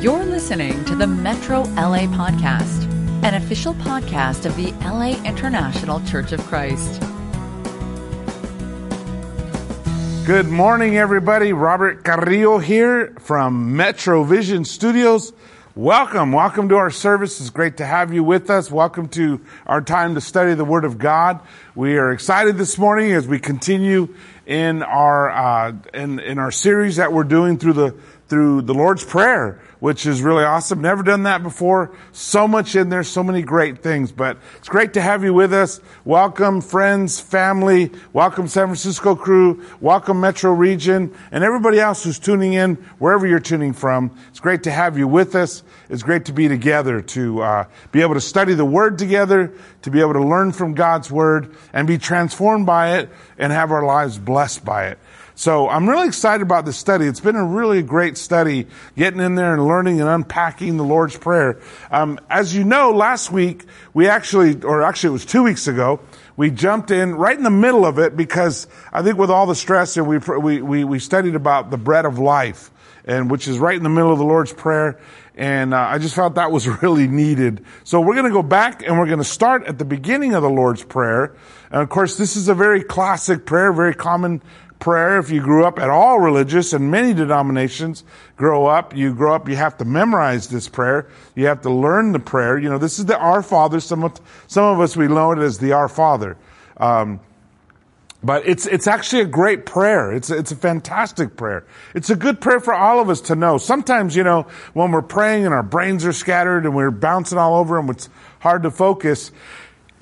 You're listening to the Metro LA Podcast, an official podcast of the LA International Church of Christ. Good morning, everybody. Robert Carrillo here from Metro Vision Studios. Welcome. Welcome to our service. It's great to have you with us. Welcome to our time to study the Word of God. We are excited this morning as we continue in our, uh, in, in our series that we're doing through the, through the Lord's Prayer which is really awesome. Never done that before. So much in there, so many great things, but it's great to have you with us. Welcome friends, family, welcome San Francisco crew, welcome Metro region, and everybody else who's tuning in, wherever you're tuning from. It's great to have you with us. It's great to be together, to uh, be able to study the Word together, to be able to learn from God's Word, and be transformed by it, and have our lives blessed by it. So I'm really excited about this study. It's been a really great study getting in there and learning and unpacking the Lord's Prayer. Um, as you know, last week we actually, or actually it was two weeks ago, we jumped in right in the middle of it because I think with all the stress and we, we, we, we studied about the bread of life and which is right in the middle of the Lord's Prayer. And uh, I just felt that was really needed. So we're going to go back and we're going to start at the beginning of the Lord's Prayer. And of course, this is a very classic prayer, very common prayer if you grew up at all religious and many denominations grow up you grow up you have to memorize this prayer you have to learn the prayer you know this is the our father some of, some of us we know it as the our father um, but it's it's actually a great prayer. It's it's a fantastic prayer. It's a good prayer for all of us to know. Sometimes, you know, when we're praying and our brains are scattered and we're bouncing all over and it's hard to focus,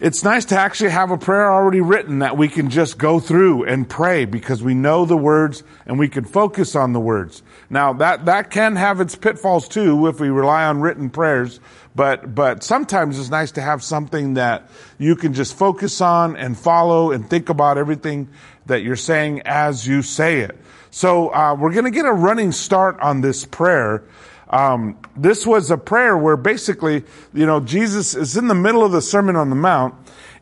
it's nice to actually have a prayer already written that we can just go through and pray because we know the words and we can focus on the words. Now that, that can have its pitfalls too if we rely on written prayers, but, but sometimes it's nice to have something that you can just focus on and follow and think about everything that you're saying as you say it. So, uh, we're gonna get a running start on this prayer. Um, this was a prayer where basically, you know, Jesus is in the middle of the Sermon on the Mount,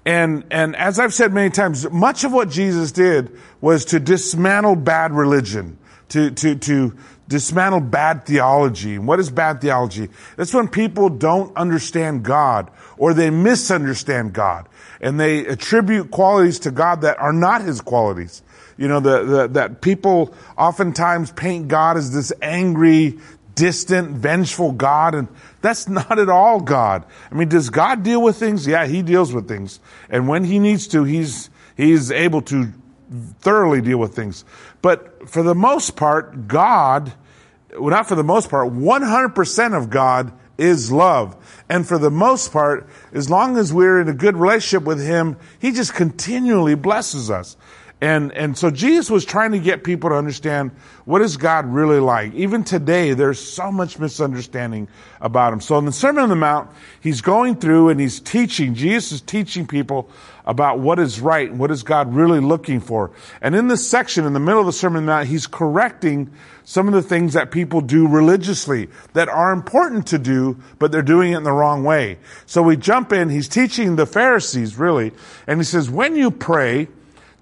and and as I've said many times, much of what Jesus did was to dismantle bad religion, to to to dismantle bad theology. And what is bad theology? That's when people don't understand God or they misunderstand God and they attribute qualities to God that are not His qualities. You know, the, the, that people oftentimes paint God as this angry, distant, vengeful God, and that's not at all God. I mean, does God deal with things? Yeah, He deals with things. And when He needs to, He's, He's able to thoroughly deal with things. But for the most part, God, well, not for the most part, 100% of God is love. And for the most part, as long as we're in a good relationship with Him, He just continually blesses us. And, and so Jesus was trying to get people to understand what is God really like. Even today, there's so much misunderstanding about him. So in the Sermon on the Mount, he's going through and he's teaching, Jesus is teaching people about what is right and what is God really looking for. And in this section, in the middle of the Sermon on the Mount, he's correcting some of the things that people do religiously that are important to do, but they're doing it in the wrong way. So we jump in, he's teaching the Pharisees really, and he says, when you pray,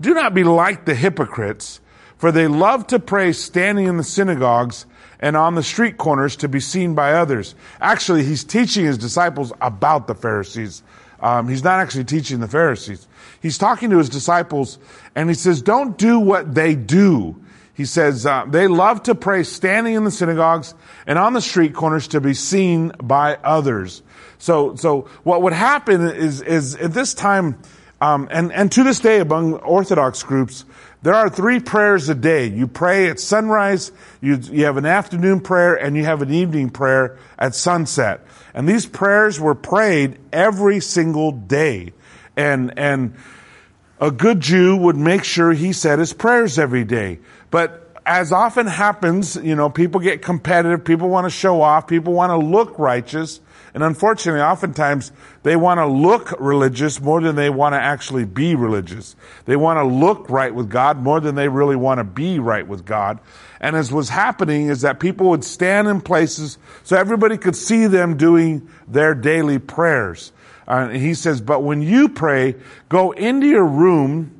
do not be like the hypocrites, for they love to pray standing in the synagogues and on the street corners to be seen by others. Actually, he's teaching his disciples about the Pharisees. Um, he's not actually teaching the Pharisees. He's talking to his disciples and he says, don't do what they do. He says, uh, they love to pray standing in the synagogues and on the street corners to be seen by others. So, so what would happen is, is at this time, um, and, and to this day, among Orthodox groups, there are three prayers a day. You pray at sunrise, you, you have an afternoon prayer, and you have an evening prayer at sunset. And these prayers were prayed every single day. And, and a good Jew would make sure he said his prayers every day. But as often happens, you know, people get competitive, people want to show off, people want to look righteous. And unfortunately, oftentimes they want to look religious more than they want to actually be religious. They want to look right with God more than they really want to be right with God. And as was happening is that people would stand in places so everybody could see them doing their daily prayers. Uh, and he says, but when you pray, go into your room,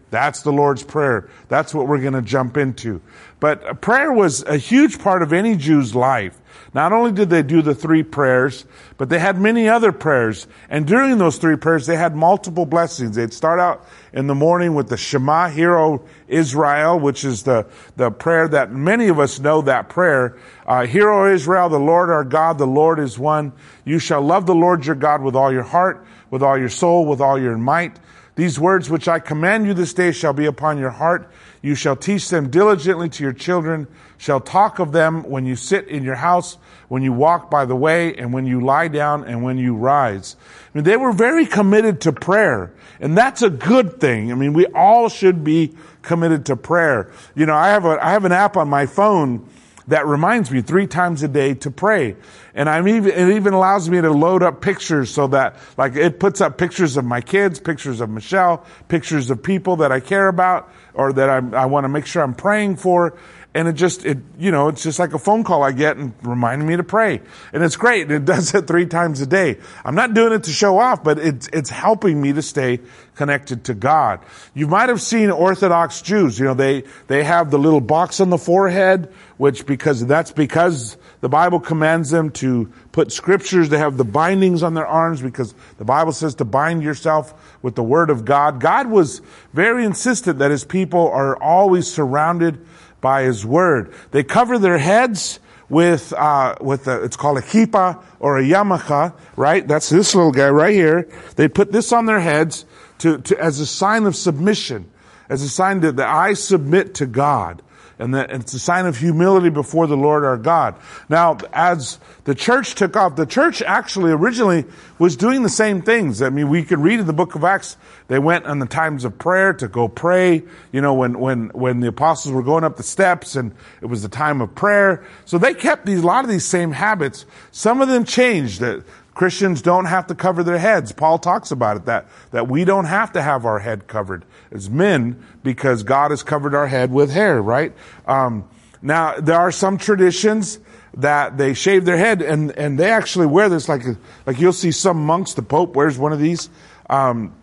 That's the Lord's Prayer. That's what we're going to jump into. But prayer was a huge part of any Jew's life. Not only did they do the three prayers, but they had many other prayers. And during those three prayers, they had multiple blessings. They'd start out in the morning with the Shema, Hear, O Israel, which is the, the prayer that many of us know that prayer. Uh, Hear, O Israel, the Lord our God, the Lord is one. You shall love the Lord your God with all your heart, with all your soul, with all your might. These words which I command you this day shall be upon your heart. You shall teach them diligently to your children, shall talk of them when you sit in your house, when you walk by the way, and when you lie down, and when you rise. I mean, they were very committed to prayer, and that's a good thing. I mean, we all should be committed to prayer. You know, I have a, I have an app on my phone that reminds me three times a day to pray. And I'm even, it even allows me to load up pictures so that, like, it puts up pictures of my kids, pictures of Michelle, pictures of people that I care about or that I'm, I want to make sure I'm praying for. And it just, it, you know, it's just like a phone call I get and reminding me to pray. And it's great. And it does it three times a day. I'm not doing it to show off, but it's, it's helping me to stay connected to God. You might have seen Orthodox Jews. You know, they, they have the little box on the forehead, which because, that's because the Bible commands them to put scriptures. They have the bindings on their arms because the Bible says to bind yourself with the word of God. God was very insistent that his people are always surrounded by His Word. They cover their heads with uh, with a, it's called a kippah or a yarmulke, right? That's this little guy right here. They put this on their heads to, to as a sign of submission, as a sign that, that I submit to God and that it's a sign of humility before the Lord our God. Now, as the church took off, the church actually originally was doing the same things. I mean, we can read in the book of Acts, they went on the times of prayer to go pray, you know, when, when, when the apostles were going up the steps and it was the time of prayer. So they kept these, a lot of these same habits. Some of them changed. Christians don't have to cover their heads. Paul talks about it, that, that we don't have to have our head covered as men because God has covered our head with hair, right? Um, now, there are some traditions that they shave their head and, and they actually wear this like, like you'll see some monks, the Pope wears one of these. Um,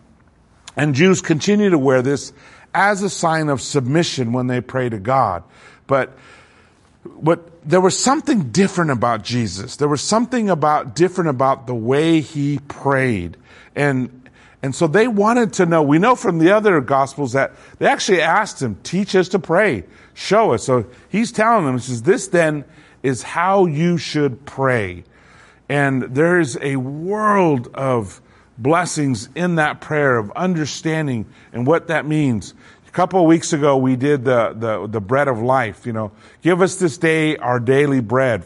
and Jews continue to wear this as a sign of submission when they pray to God. But but there was something different about Jesus. There was something about different about the way he prayed. And, and so they wanted to know. We know from the other gospels that they actually asked him, teach us to pray. Show us. So he's telling them, he says, this then is how you should pray. And there's a world of blessings in that prayer of understanding and what that means. A couple of weeks ago, we did the, the, the bread of life, you know, give us this day our daily bread,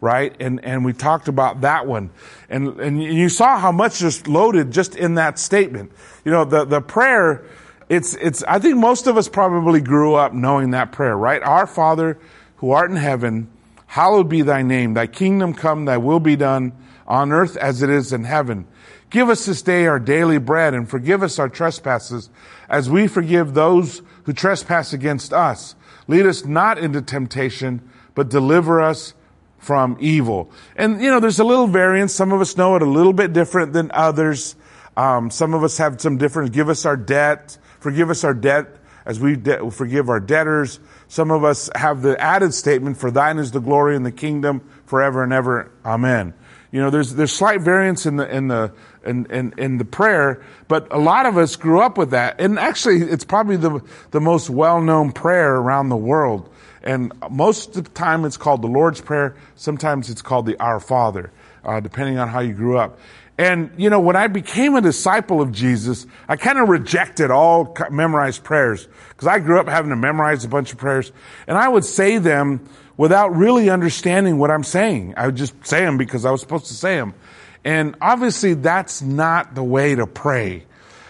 right? And, and we talked about that one. And, and you saw how much just loaded just in that statement. You know, the, the prayer, it's, it's, I think most of us probably grew up knowing that prayer, right? Our Father who art in heaven, hallowed be thy name. Thy kingdom come, thy will be done on earth as it is in heaven. Give us this day our daily bread and forgive us our trespasses as we forgive those who trespass against us. Lead us not into temptation, but deliver us from evil. And, you know, there's a little variance. Some of us know it a little bit different than others. Um, some of us have some different. Give us our debt. Forgive us our debt as we de- forgive our debtors. Some of us have the added statement, for thine is the glory and the kingdom forever and ever. Amen. You know, there's, there's slight variance in the, in the, in, in, in the prayer, but a lot of us grew up with that. And actually, it's probably the, the most well-known prayer around the world. And most of the time it's called the Lord's Prayer. Sometimes it's called the Our Father, uh, depending on how you grew up. And, you know, when I became a disciple of Jesus, I kind of rejected all memorized prayers because I grew up having to memorize a bunch of prayers and I would say them without really understanding what I'm saying. I would just say them because I was supposed to say them. And obviously that's not the way to pray.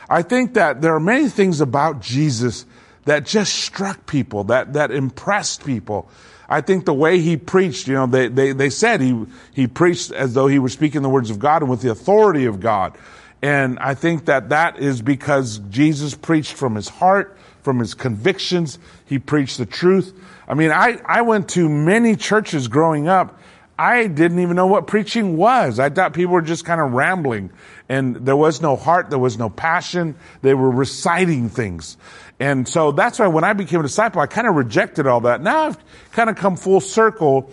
I think that there are many things about Jesus that just struck people, that, that impressed people. I think the way he preached, you know, they, they, they said he, he preached as though he were speaking the words of God and with the authority of God. And I think that that is because Jesus preached from his heart, from his convictions. He preached the truth. I mean, I, I went to many churches growing up. I didn't even know what preaching was. I thought people were just kind of rambling and there was no heart. There was no passion. They were reciting things. And so that's why when I became a disciple, I kind of rejected all that. Now I've kind of come full circle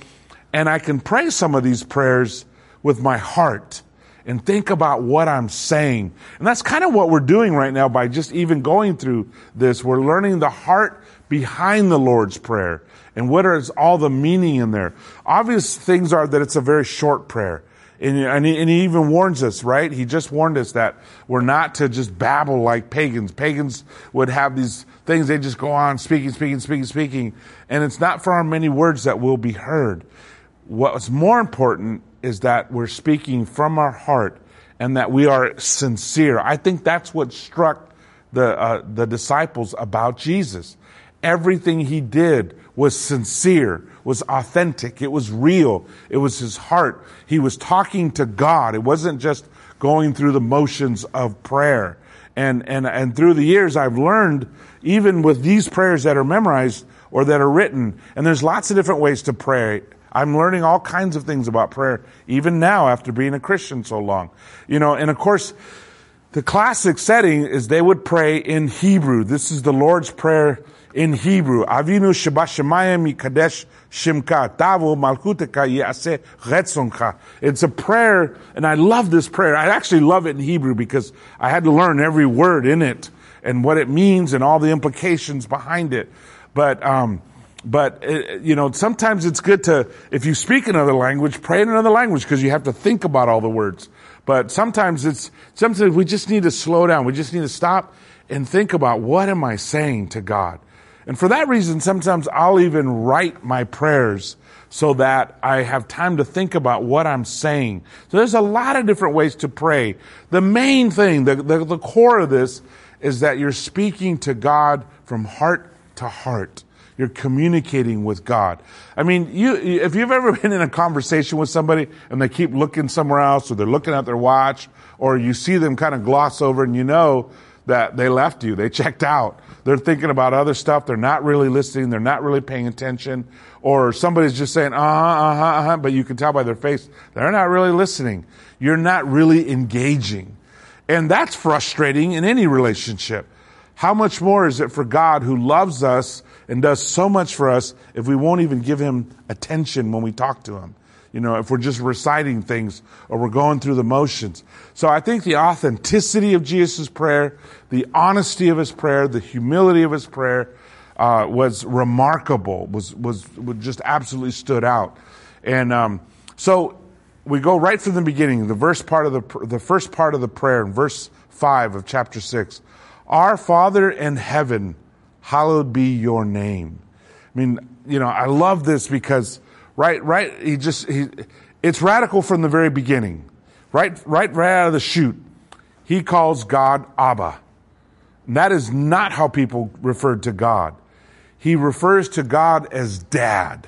and I can pray some of these prayers with my heart and think about what I'm saying. And that's kind of what we're doing right now by just even going through this. We're learning the heart behind the Lord's Prayer and what is all the meaning in there. Obvious things are that it's a very short prayer. And, and, he, and he even warns us, right? He just warned us that we're not to just babble like pagans. Pagans would have these things, they just go on speaking, speaking, speaking, speaking. And it's not for our many words that will be heard. What's more important is that we're speaking from our heart and that we are sincere. I think that's what struck the, uh, the disciples about Jesus. Everything he did was sincere, was authentic, it was real, it was his heart. He was talking to God. It wasn't just going through the motions of prayer. And, and, and through the years, I've learned, even with these prayers that are memorized or that are written, and there's lots of different ways to pray. I'm learning all kinds of things about prayer, even now after being a Christian so long. You know, and of course, the classic setting is they would pray in Hebrew. This is the Lord's Prayer in Hebrew. Avinu Shabashamayim Kadesh Shimka. It's a prayer, and I love this prayer. I actually love it in Hebrew because I had to learn every word in it and what it means and all the implications behind it. But, um, but uh, you know, sometimes it's good to, if you speak another language, pray in another language because you have to think about all the words. But sometimes it's, sometimes we just need to slow down. We just need to stop and think about what am I saying to God? And for that reason, sometimes I'll even write my prayers so that I have time to think about what I'm saying. So there's a lot of different ways to pray. The main thing, the, the, the core of this is that you're speaking to God from heart to heart. You're communicating with God. I mean, you, if you've ever been in a conversation with somebody and they keep looking somewhere else or they're looking at their watch or you see them kind of gloss over and you know that they left you, they checked out. They're thinking about other stuff. They're not really listening. They're not really paying attention. Or somebody's just saying, uh huh, uh huh, uh huh, but you can tell by their face, they're not really listening. You're not really engaging. And that's frustrating in any relationship. How much more is it for God who loves us and does so much for us if we won't even give him attention when we talk to him? You know, if we're just reciting things or we're going through the motions. So I think the authenticity of Jesus' prayer, the honesty of his prayer, the humility of his prayer, uh, was remarkable, was, was, just absolutely stood out. And, um, so we go right from the beginning, the verse part of the, the first part of the prayer in verse five of chapter six. Our Father in heaven, hallowed be your name. I mean, you know, I love this because Right, right. He just, he, it's radical from the very beginning. Right, right, right out of the chute. He calls God Abba. And that is not how people referred to God. He refers to God as dad.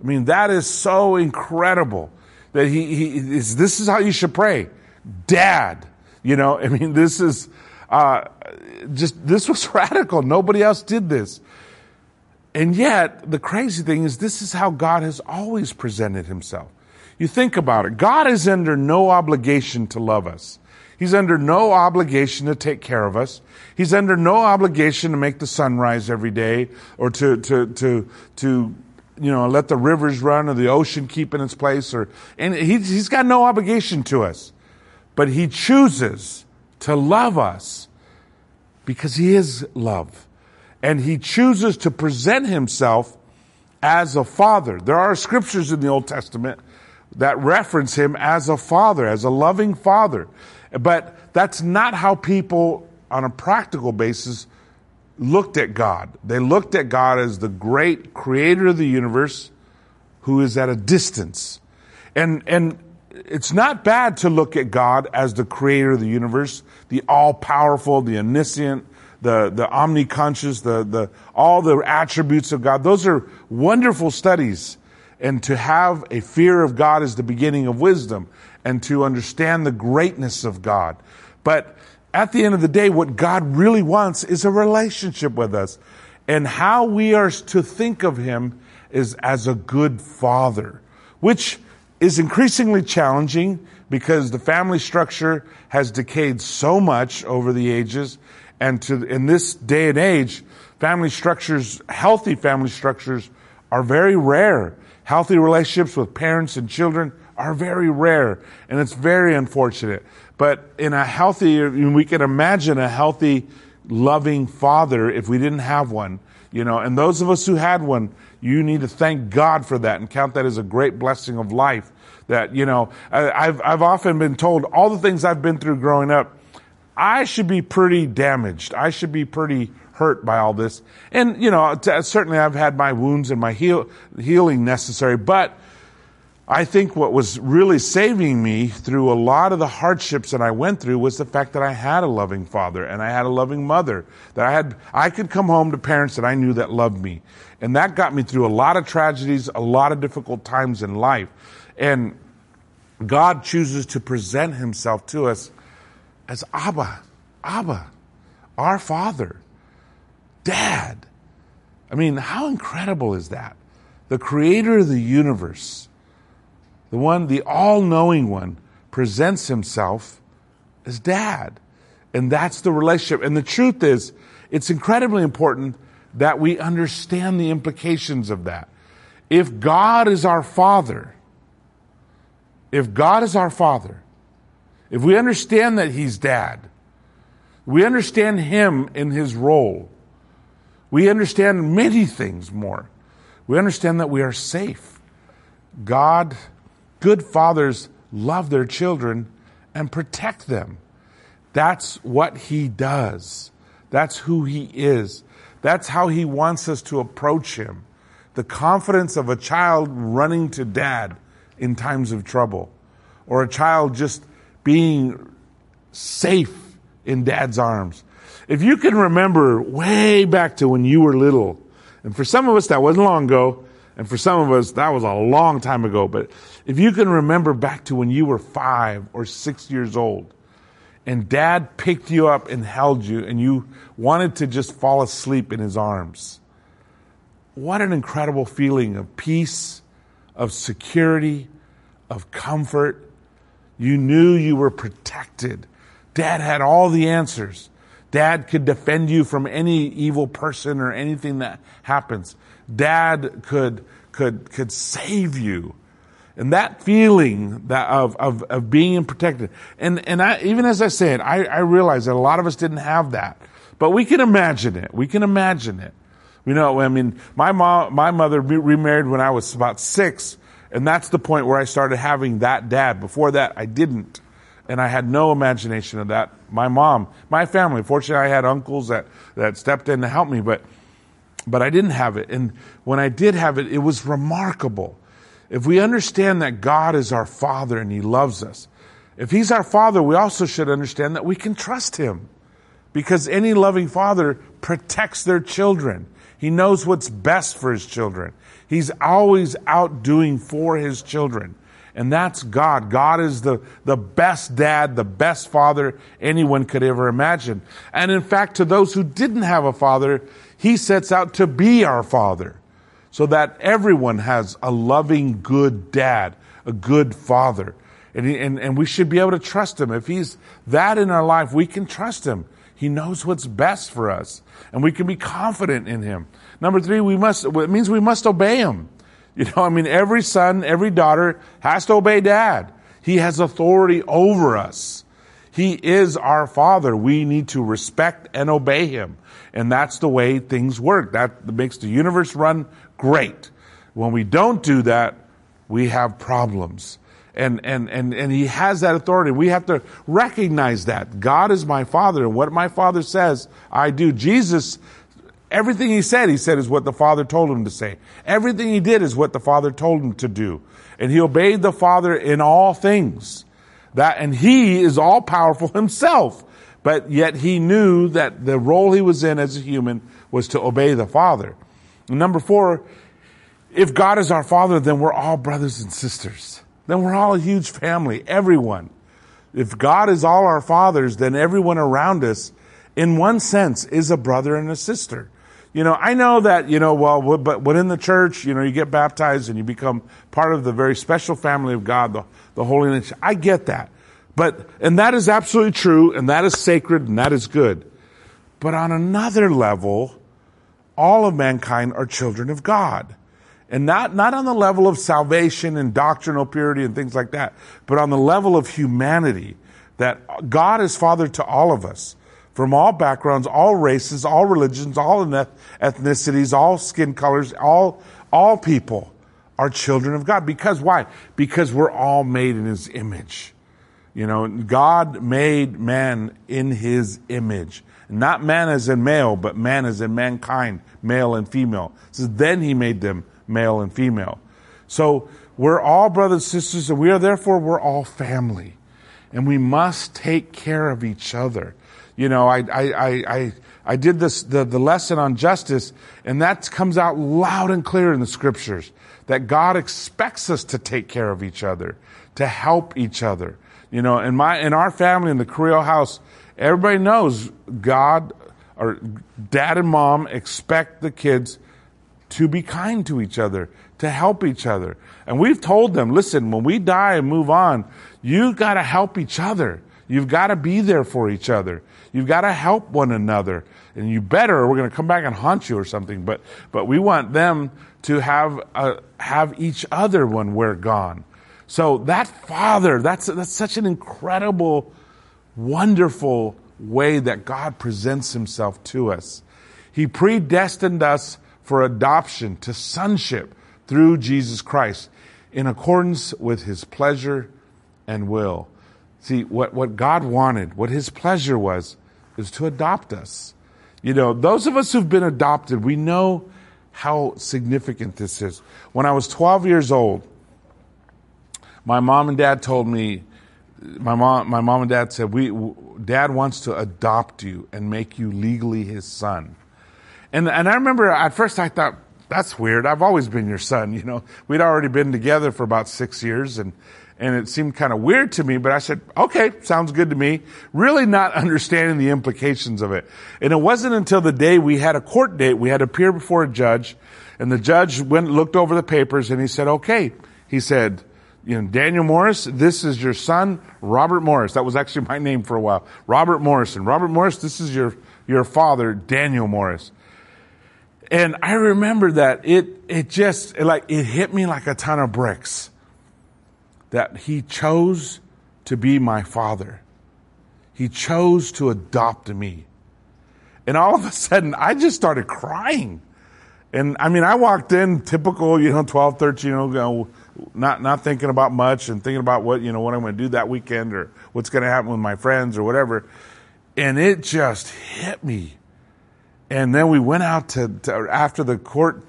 I mean, that is so incredible that he, he is, this is how you should pray. Dad. You know, I mean, this is, uh, just, this was radical. Nobody else did this. And yet, the crazy thing is, this is how God has always presented himself. You think about it. God is under no obligation to love us. He's under no obligation to take care of us. He's under no obligation to make the sun rise every day or to, to, to, to, you know, let the rivers run or the ocean keep in its place or, and he, he's got no obligation to us. But he chooses to love us because he is love and he chooses to present himself as a father. There are scriptures in the Old Testament that reference him as a father, as a loving father. But that's not how people on a practical basis looked at God. They looked at God as the great creator of the universe who is at a distance. And, and it's not bad to look at God as the creator of the universe, the all powerful, the omniscient, the, the omniconscious, the, the, all the attributes of God. Those are wonderful studies. And to have a fear of God is the beginning of wisdom and to understand the greatness of God. But at the end of the day, what God really wants is a relationship with us. And how we are to think of Him is as a good father, which is increasingly challenging because the family structure has decayed so much over the ages. And to, in this day and age, family structures, healthy family structures are very rare. Healthy relationships with parents and children are very rare. And it's very unfortunate. But in a healthy, we can imagine a healthy, loving father if we didn't have one, you know, and those of us who had one, you need to thank God for that and count that as a great blessing of life. That, you know, I've, I've often been told all the things I've been through growing up, I should be pretty damaged. I should be pretty hurt by all this. And, you know, certainly I've had my wounds and my heal, healing necessary, but I think what was really saving me through a lot of the hardships that I went through was the fact that I had a loving father and I had a loving mother. That I had, I could come home to parents that I knew that loved me. And that got me through a lot of tragedies, a lot of difficult times in life. And God chooses to present himself to us as Abba, Abba, our father, dad. I mean, how incredible is that? The creator of the universe the one, the all knowing one, presents himself as dad. And that's the relationship. And the truth is, it's incredibly important that we understand the implications of that. If God is our father, if God is our father, if we understand that he's dad, we understand him in his role, we understand many things more. We understand that we are safe. God Good fathers love their children and protect them. That's what he does. That's who he is. That's how he wants us to approach him. The confidence of a child running to dad in times of trouble, or a child just being safe in dad's arms. If you can remember way back to when you were little, and for some of us that wasn't long ago, and for some of us, that was a long time ago. But if you can remember back to when you were five or six years old, and dad picked you up and held you, and you wanted to just fall asleep in his arms, what an incredible feeling of peace, of security, of comfort. You knew you were protected. Dad had all the answers. Dad could defend you from any evil person or anything that happens. Dad could, could, could save you. And that feeling that of, of, of being protected. And, and I, even as I say it, I, I realize that a lot of us didn't have that. But we can imagine it. We can imagine it. You know, I mean, my mom, my mother remarried when I was about six, and that's the point where I started having that dad. Before that, I didn't. And I had no imagination of that. My mom, my family, fortunately, I had uncles that, that stepped in to help me, but but I didn't have it. And when I did have it, it was remarkable. If we understand that God is our Father and He loves us, if He's our Father, we also should understand that we can trust Him. Because any loving father protects their children. He knows what's best for his children. He's always out doing for his children. And that's God. God is the, the best dad, the best father anyone could ever imagine. And in fact, to those who didn't have a father, he sets out to be our father so that everyone has a loving, good dad, a good father. And, and, and we should be able to trust him. If he's that in our life, we can trust him. He knows what's best for us and we can be confident in him. Number three, we must, it means we must obey him. You know, I mean, every son, every daughter has to obey dad. He has authority over us. He is our father. We need to respect and obey him. And that's the way things work. That makes the universe run great. When we don't do that, we have problems. And, and, and, and he has that authority. We have to recognize that. God is my father, and what my father says, I do. Jesus, everything he said, he said is what the father told him to say. Everything he did is what the father told him to do. And he obeyed the father in all things. That, and he is all powerful himself. But yet he knew that the role he was in as a human was to obey the Father. And number four, if God is our Father, then we're all brothers and sisters. Then we're all a huge family, everyone. If God is all our fathers, then everyone around us, in one sense, is a brother and a sister. You know, I know that, you know, well, but when in the church, you know, you get baptized and you become part of the very special family of God, the, the Holy Nation. I get that. But, and that is absolutely true, and that is sacred, and that is good. But on another level, all of mankind are children of God. And not, not on the level of salvation and doctrinal purity and things like that, but on the level of humanity, that God is Father to all of us from all backgrounds, all races, all religions, all ethnicities, all skin colors, all, all people are children of God. Because why? Because we're all made in His image. You know, God made man in His image. Not man as in male, but man as in mankind, male and female. So then He made them male and female. So we're all brothers and sisters, and we are therefore we're all family. And we must take care of each other. You know, I, I, I, I, did this, the, the lesson on justice, and that comes out loud and clear in the scriptures that God expects us to take care of each other, to help each other. You know, in my, in our family, in the Carrillo house, everybody knows God or dad and mom expect the kids to be kind to each other, to help each other. And we've told them, listen, when we die and move on, you've gotta help each other. You've gotta be there for each other. You've got to help one another. And you better, or we're going to come back and haunt you or something. But, but we want them to have, uh, have each other when we're gone. So that father, that's, that's such an incredible, wonderful way that God presents himself to us. He predestined us for adoption to sonship through Jesus Christ in accordance with his pleasure and will. See, what, what God wanted, what his pleasure was, is to adopt us. You know, those of us who've been adopted, we know how significant this is. When I was 12 years old, my mom and dad told me, my mom, my mom and dad said, we, dad wants to adopt you and make you legally his son. And, and I remember at first I thought, that's weird. I've always been your son. You know, we'd already been together for about six years and, and it seemed kind of weird to me, but I said, okay, sounds good to me. Really not understanding the implications of it. And it wasn't until the day we had a court date, we had to appear before a judge, and the judge went looked over the papers and he said, okay. He said, you know, Daniel Morris, this is your son, Robert Morris. That was actually my name for a while. Robert Morrison. Robert Morris, this is your, your father, Daniel Morris. And I remember that it, it just, like, it hit me like a ton of bricks that he chose to be my father. He chose to adopt me. And all of a sudden, I just started crying. And I mean, I walked in typical, you know, 12, 13, you know, not, not thinking about much and thinking about what, you know, what I'm going to do that weekend or what's going to happen with my friends or whatever. And it just hit me. And then we went out to, to after the court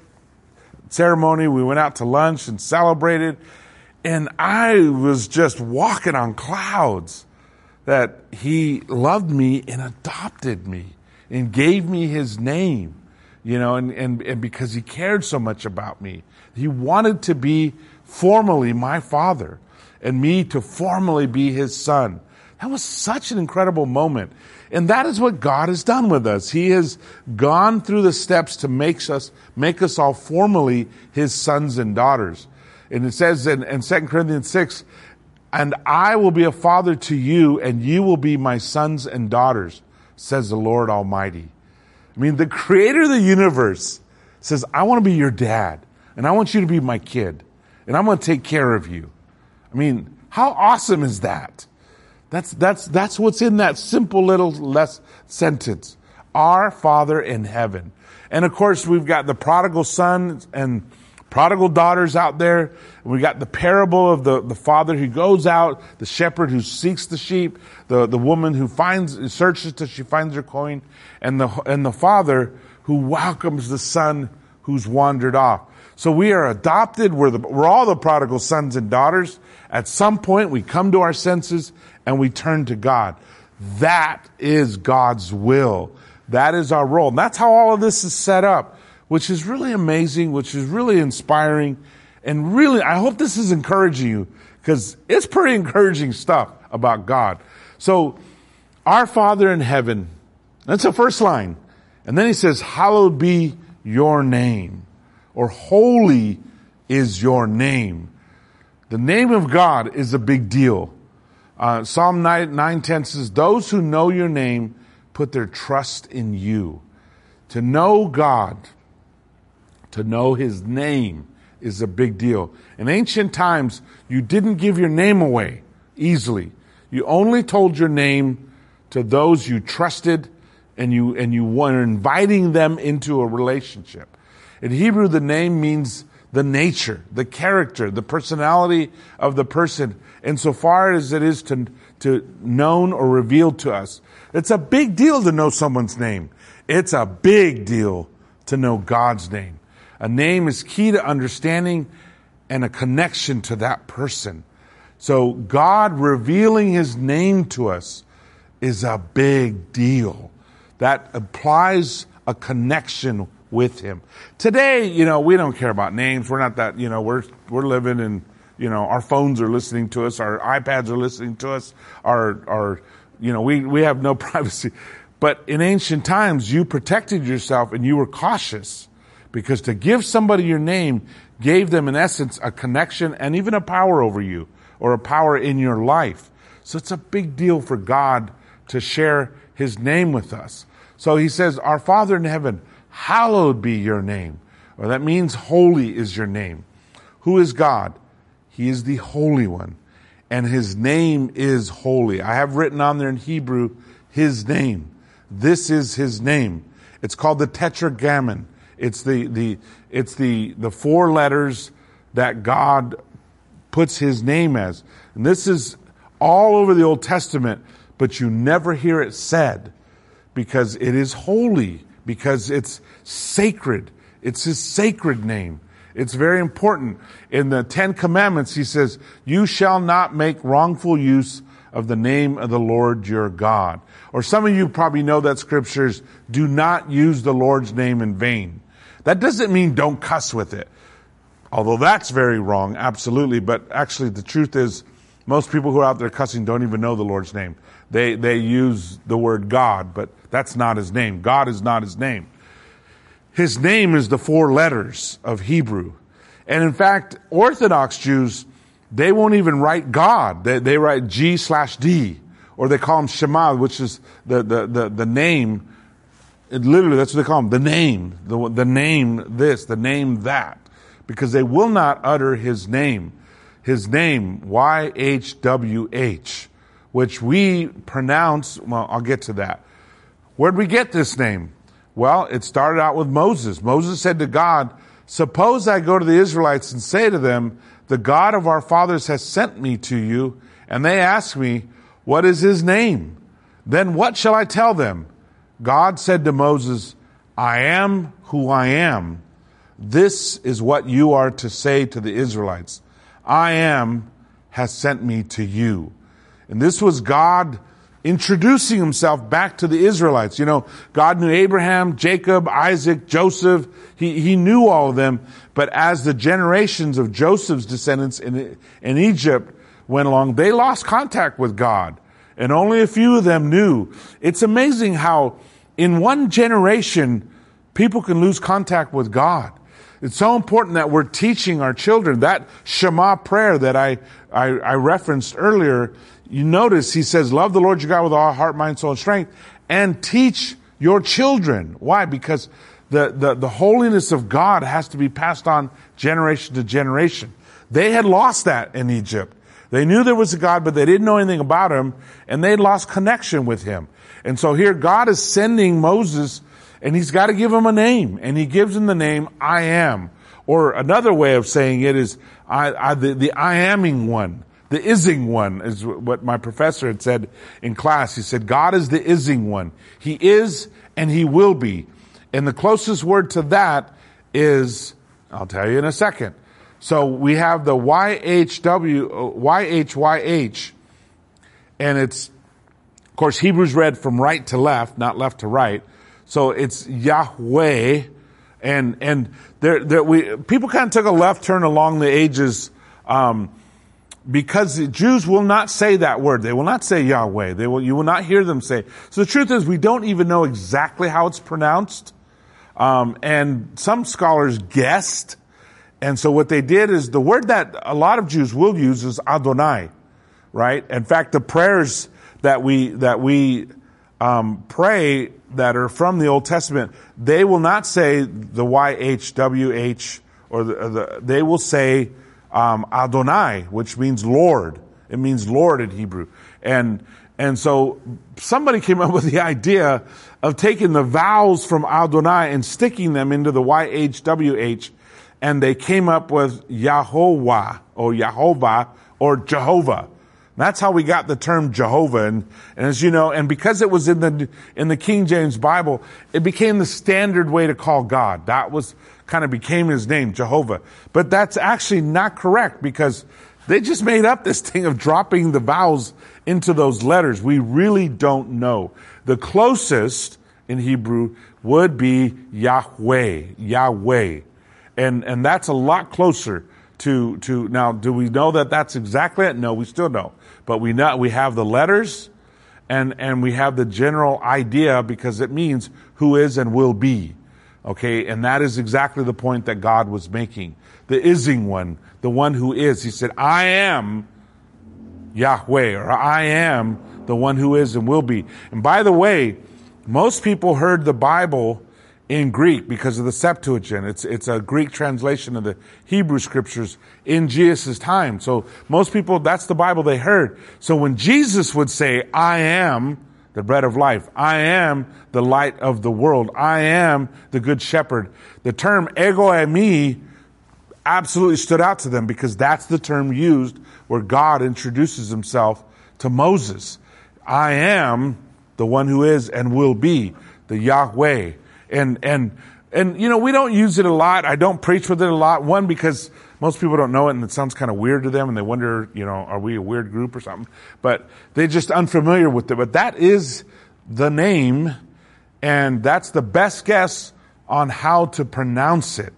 ceremony, we went out to lunch and celebrated. And I was just walking on clouds that he loved me and adopted me and gave me his name, you know, and, and, and because he cared so much about me. He wanted to be formally my father and me to formally be his son. That was such an incredible moment. And that is what God has done with us. He has gone through the steps to make us, make us all formally his sons and daughters. And it says in, in 2 Corinthians 6, and I will be a father to you, and you will be my sons and daughters, says the Lord Almighty. I mean, the creator of the universe says, I want to be your dad, and I want you to be my kid, and I'm going to take care of you. I mean, how awesome is that? That's, that's, that's what's in that simple little less sentence. Our Father in heaven. And of course, we've got the prodigal son and prodigal daughters out there. We got the parable of the, the father who goes out, the shepherd who seeks the sheep, the, the woman who finds, searches till she finds her coin, and the, and the father who welcomes the son who's wandered off. So we are adopted. We're, the, we're all the prodigal sons and daughters. At some point, we come to our senses and we turn to God. That is God's will. That is our role. And that's how all of this is set up, which is really amazing, which is really inspiring. And really, I hope this is encouraging you because it's pretty encouraging stuff about God. So, our Father in heaven, that's the first line. And then he says, hallowed be your name or holy is your name. The name of God is a big deal. Uh, Psalm 9, 9 10 says, Those who know your name put their trust in you. To know God, to know his name is a big deal. In ancient times, you didn't give your name away easily. You only told your name to those you trusted and you, and you were inviting them into a relationship. In Hebrew, the name means the nature, the character, the personality of the person, insofar as it is to, to known or revealed to us. It's a big deal to know someone's name. It's a big deal to know God's name. A name is key to understanding and a connection to that person. So God revealing his name to us is a big deal. That implies a connection with him. Today, you know, we don't care about names. We're not that, you know, we're, we're living in, you know, our phones are listening to us, our iPads are listening to us, our, our, you know, we, we have no privacy. But in ancient times, you protected yourself and you were cautious because to give somebody your name gave them, in essence, a connection and even a power over you or a power in your life. So it's a big deal for God to share his name with us. So he says, Our Father in heaven, hallowed be your name. Or that means holy is your name. Who is God? He is the Holy One. And his name is holy. I have written on there in Hebrew, his name. This is his name. It's called the tetragrammaton. It's the, the, it's the, the four letters that God puts his name as. And this is all over the Old Testament, but you never hear it said because it is holy because it's sacred. It's his sacred name. It's very important. In the Ten Commandments, he says, You shall not make wrongful use of the name of the Lord your God. Or some of you probably know that scriptures do not use the Lord's name in vain. That doesn't mean don't cuss with it. Although that's very wrong, absolutely. But actually, the truth is, most people who are out there cussing don't even know the Lord's name. They, they use the word God, but that's not his name. God is not his name. His name is the four letters of Hebrew. And in fact, Orthodox Jews, they won't even write God. They, they write G slash D, or they call him Shema, which is the, the, the, the name. It literally, that's what they call him, the name, the, the name this, the name that, because they will not utter his name. His name, Y-H-W-H, which we pronounce, well, I'll get to that. Where'd we get this name? Well, it started out with Moses. Moses said to God, Suppose I go to the Israelites and say to them, The God of our fathers has sent me to you, and they ask me, What is his name? Then what shall I tell them? God said to Moses, I am who I am. This is what you are to say to the Israelites. I am has sent me to you. And this was God introducing himself back to the Israelites. You know, God knew Abraham, Jacob, Isaac, Joseph. He, he knew all of them. But as the generations of Joseph's descendants in, in Egypt went along, they lost contact with God. And only a few of them knew. It's amazing how in one generation, people can lose contact with God. It's so important that we're teaching our children that Shema prayer that I, I, I referenced earlier you notice he says, love the Lord your God with all heart, mind, soul, and strength, and teach your children. Why? Because the, the, the holiness of God has to be passed on generation to generation. They had lost that in Egypt. They knew there was a God, but they didn't know anything about him, and they lost connection with him. And so here God is sending Moses, and he's got to give him a name, and he gives him the name I am. Or another way of saying it is I, I the, the I aming one. The ising one is what my professor had said in class. He said, God is the ising one. He is and he will be. And the closest word to that is, I'll tell you in a second. So we have the YHW, YHYH, and it's Of course, Hebrews read from right to left, not left to right. So it's Yahweh. And, and there, there, we, people kind of took a left turn along the ages, um, because the Jews will not say that word. They will not say Yahweh. They will, you will not hear them say. So the truth is we don't even know exactly how it's pronounced. Um, and some scholars guessed. And so what they did is the word that a lot of Jews will use is Adonai, right? In fact, the prayers that we, that we, um, pray that are from the Old Testament, they will not say the YHWH or the, the they will say, um, Adonai, which means Lord. It means Lord in Hebrew. And, and so somebody came up with the idea of taking the vowels from Adonai and sticking them into the YHWH, and they came up with Yahweh or Yehovah or Jehovah. That's how we got the term Jehovah. And, and, as you know, and because it was in the, in the King James Bible, it became the standard way to call God. That was, kind of became his name, Jehovah. But that's actually not correct because they just made up this thing of dropping the vowels into those letters. We really don't know. The closest in Hebrew would be Yahweh, Yahweh. And, and that's a lot closer to, to, now, do we know that that's exactly it? No, we still don't. But we know, we have the letters and, and we have the general idea because it means who is and will be. Okay, and that is exactly the point that God was making. The ising one, the one who is. He said, I am Yahweh, or I am the one who is and will be. And by the way, most people heard the Bible in Greek because of the Septuagint. It's, it's a Greek translation of the Hebrew scriptures in Jesus' time. So most people, that's the Bible they heard. So when Jesus would say, I am, the bread of life. I am the light of the world. I am the good shepherd. The term ego eimi absolutely stood out to them because that's the term used where God introduces himself to Moses. I am the one who is and will be the Yahweh. And, and, and, you know, we don't use it a lot. I don't preach with it a lot. One, because most people don't know it and it sounds kind of weird to them and they wonder, you know, are we a weird group or something? But they're just unfamiliar with it. But that is the name and that's the best guess on how to pronounce it.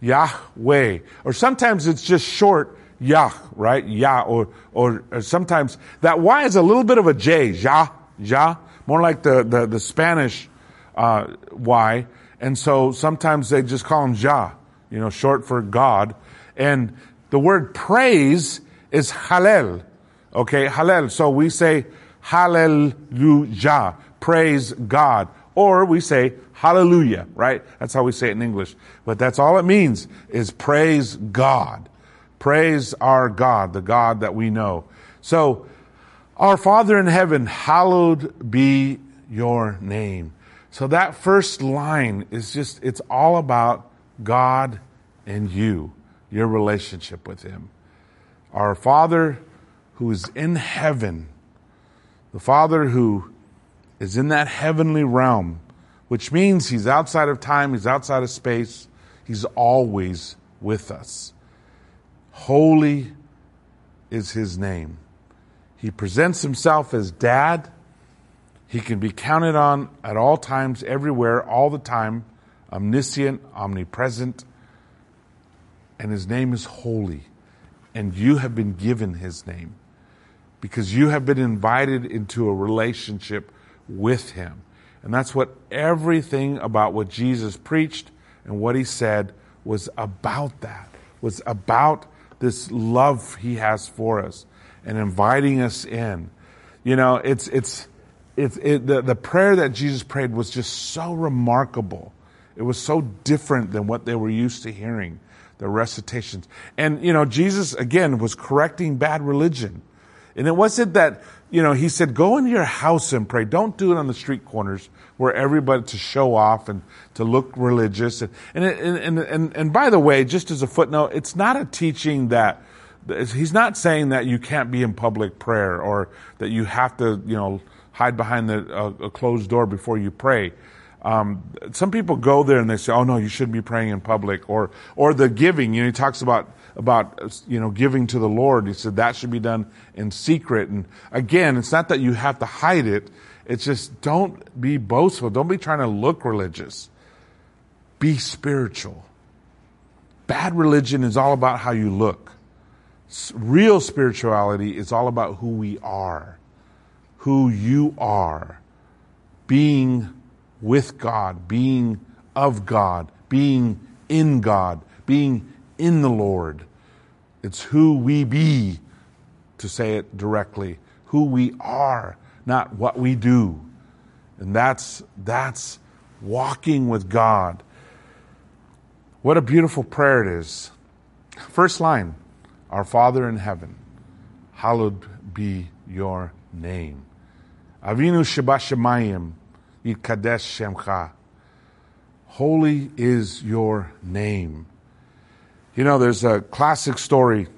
Yahweh. Or sometimes it's just short Yah, right? Yah, or, or, or, sometimes that Y is a little bit of a J, Yah, Yah, more like the, the, the Spanish, uh, Y. And so sometimes they just call him Jah, you know, short for God. And the word praise is Hallel. Okay, Hallel. So we say Hallelujah, praise God. Or we say Hallelujah, right? That's how we say it in English. But that's all it means is praise God. Praise our God, the God that we know. So, our Father in heaven, hallowed be your name. So that first line is just, it's all about God and you your relationship with Him. Our Father who is in heaven, the Father who is in that heavenly realm, which means He's outside of time, He's outside of space, He's always with us. Holy is His name. He presents Himself as Dad. He can be counted on at all times, everywhere, all the time, omniscient, omnipresent and his name is holy. And you have been given his name because you have been invited into a relationship with him. And that's what everything about what Jesus preached and what he said was about that, was about this love he has for us and inviting us in. You know, it's, it's, it's, it, the, the prayer that Jesus prayed was just so remarkable. It was so different than what they were used to hearing the recitations. And, you know, Jesus, again, was correcting bad religion. And it wasn't that, you know, he said, go into your house and pray. Don't do it on the street corners where everybody to show off and to look religious. And, and, and, and, and by the way, just as a footnote, it's not a teaching that, he's not saying that you can't be in public prayer or that you have to, you know, hide behind the, uh, a closed door before you pray. Um, some people go there and they say, "Oh no, you shouldn't be praying in public," or or the giving. You know, he talks about about you know giving to the Lord. He said that should be done in secret. And again, it's not that you have to hide it. It's just don't be boastful. Don't be trying to look religious. Be spiritual. Bad religion is all about how you look. Real spirituality is all about who we are, who you are, being with God, being of God, being in God, being in the Lord. It's who we be, to say it directly, who we are, not what we do. And that's, that's walking with God. What a beautiful prayer it is. First line Our Father in heaven, hallowed be your name. Avinu Shabashamayim, Yikadesh Shemcha. Holy is your name. You know, there's a classic story,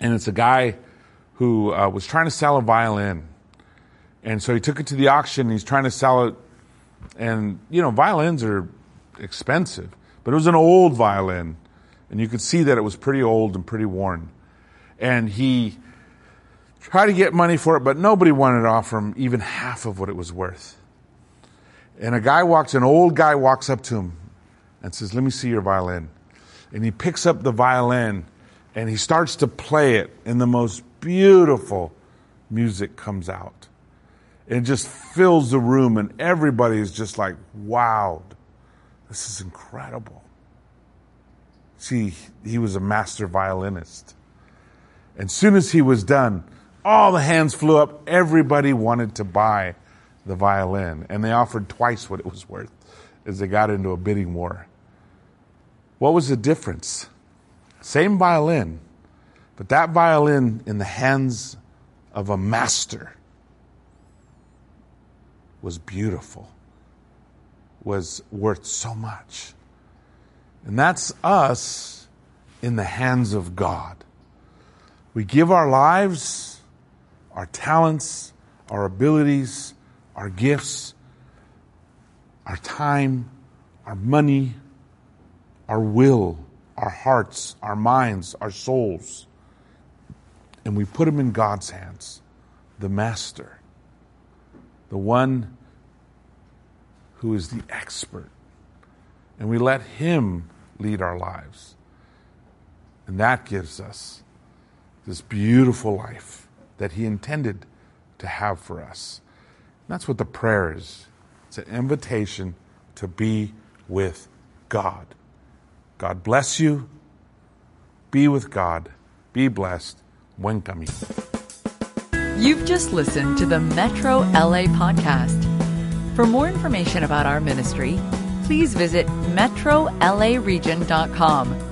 and it's a guy who uh, was trying to sell a violin. And so he took it to the auction, he's trying to sell it. And, you know, violins are expensive. But it was an old violin, and you could see that it was pretty old and pretty worn. And he tried to get money for it, but nobody wanted to offer him even half of what it was worth. And a guy walks, an old guy walks up to him and says, Let me see your violin. And he picks up the violin and he starts to play it, and the most beautiful music comes out. It just fills the room, and everybody is just like wowed. This is incredible. See, he was a master violinist. And soon as he was done, all the hands flew up. Everybody wanted to buy the violin, and they offered twice what it was worth as they got into a bidding war. What was the difference? Same violin, but that violin in the hands of a master was beautiful was worth so much. And that's us in the hands of God. We give our lives, our talents, our abilities, our gifts, our time, our money, our will, our hearts, our minds, our souls, and we put them in God's hands, the Master, the one who is the expert. And we let Him lead our lives. And that gives us this beautiful life that He intended to have for us. And that's what the prayer is it's an invitation to be with God. God bless you. Be with God. Be blessed when coming. You've just listened to the Metro LA podcast. For more information about our ministry, please visit metrolaregion.com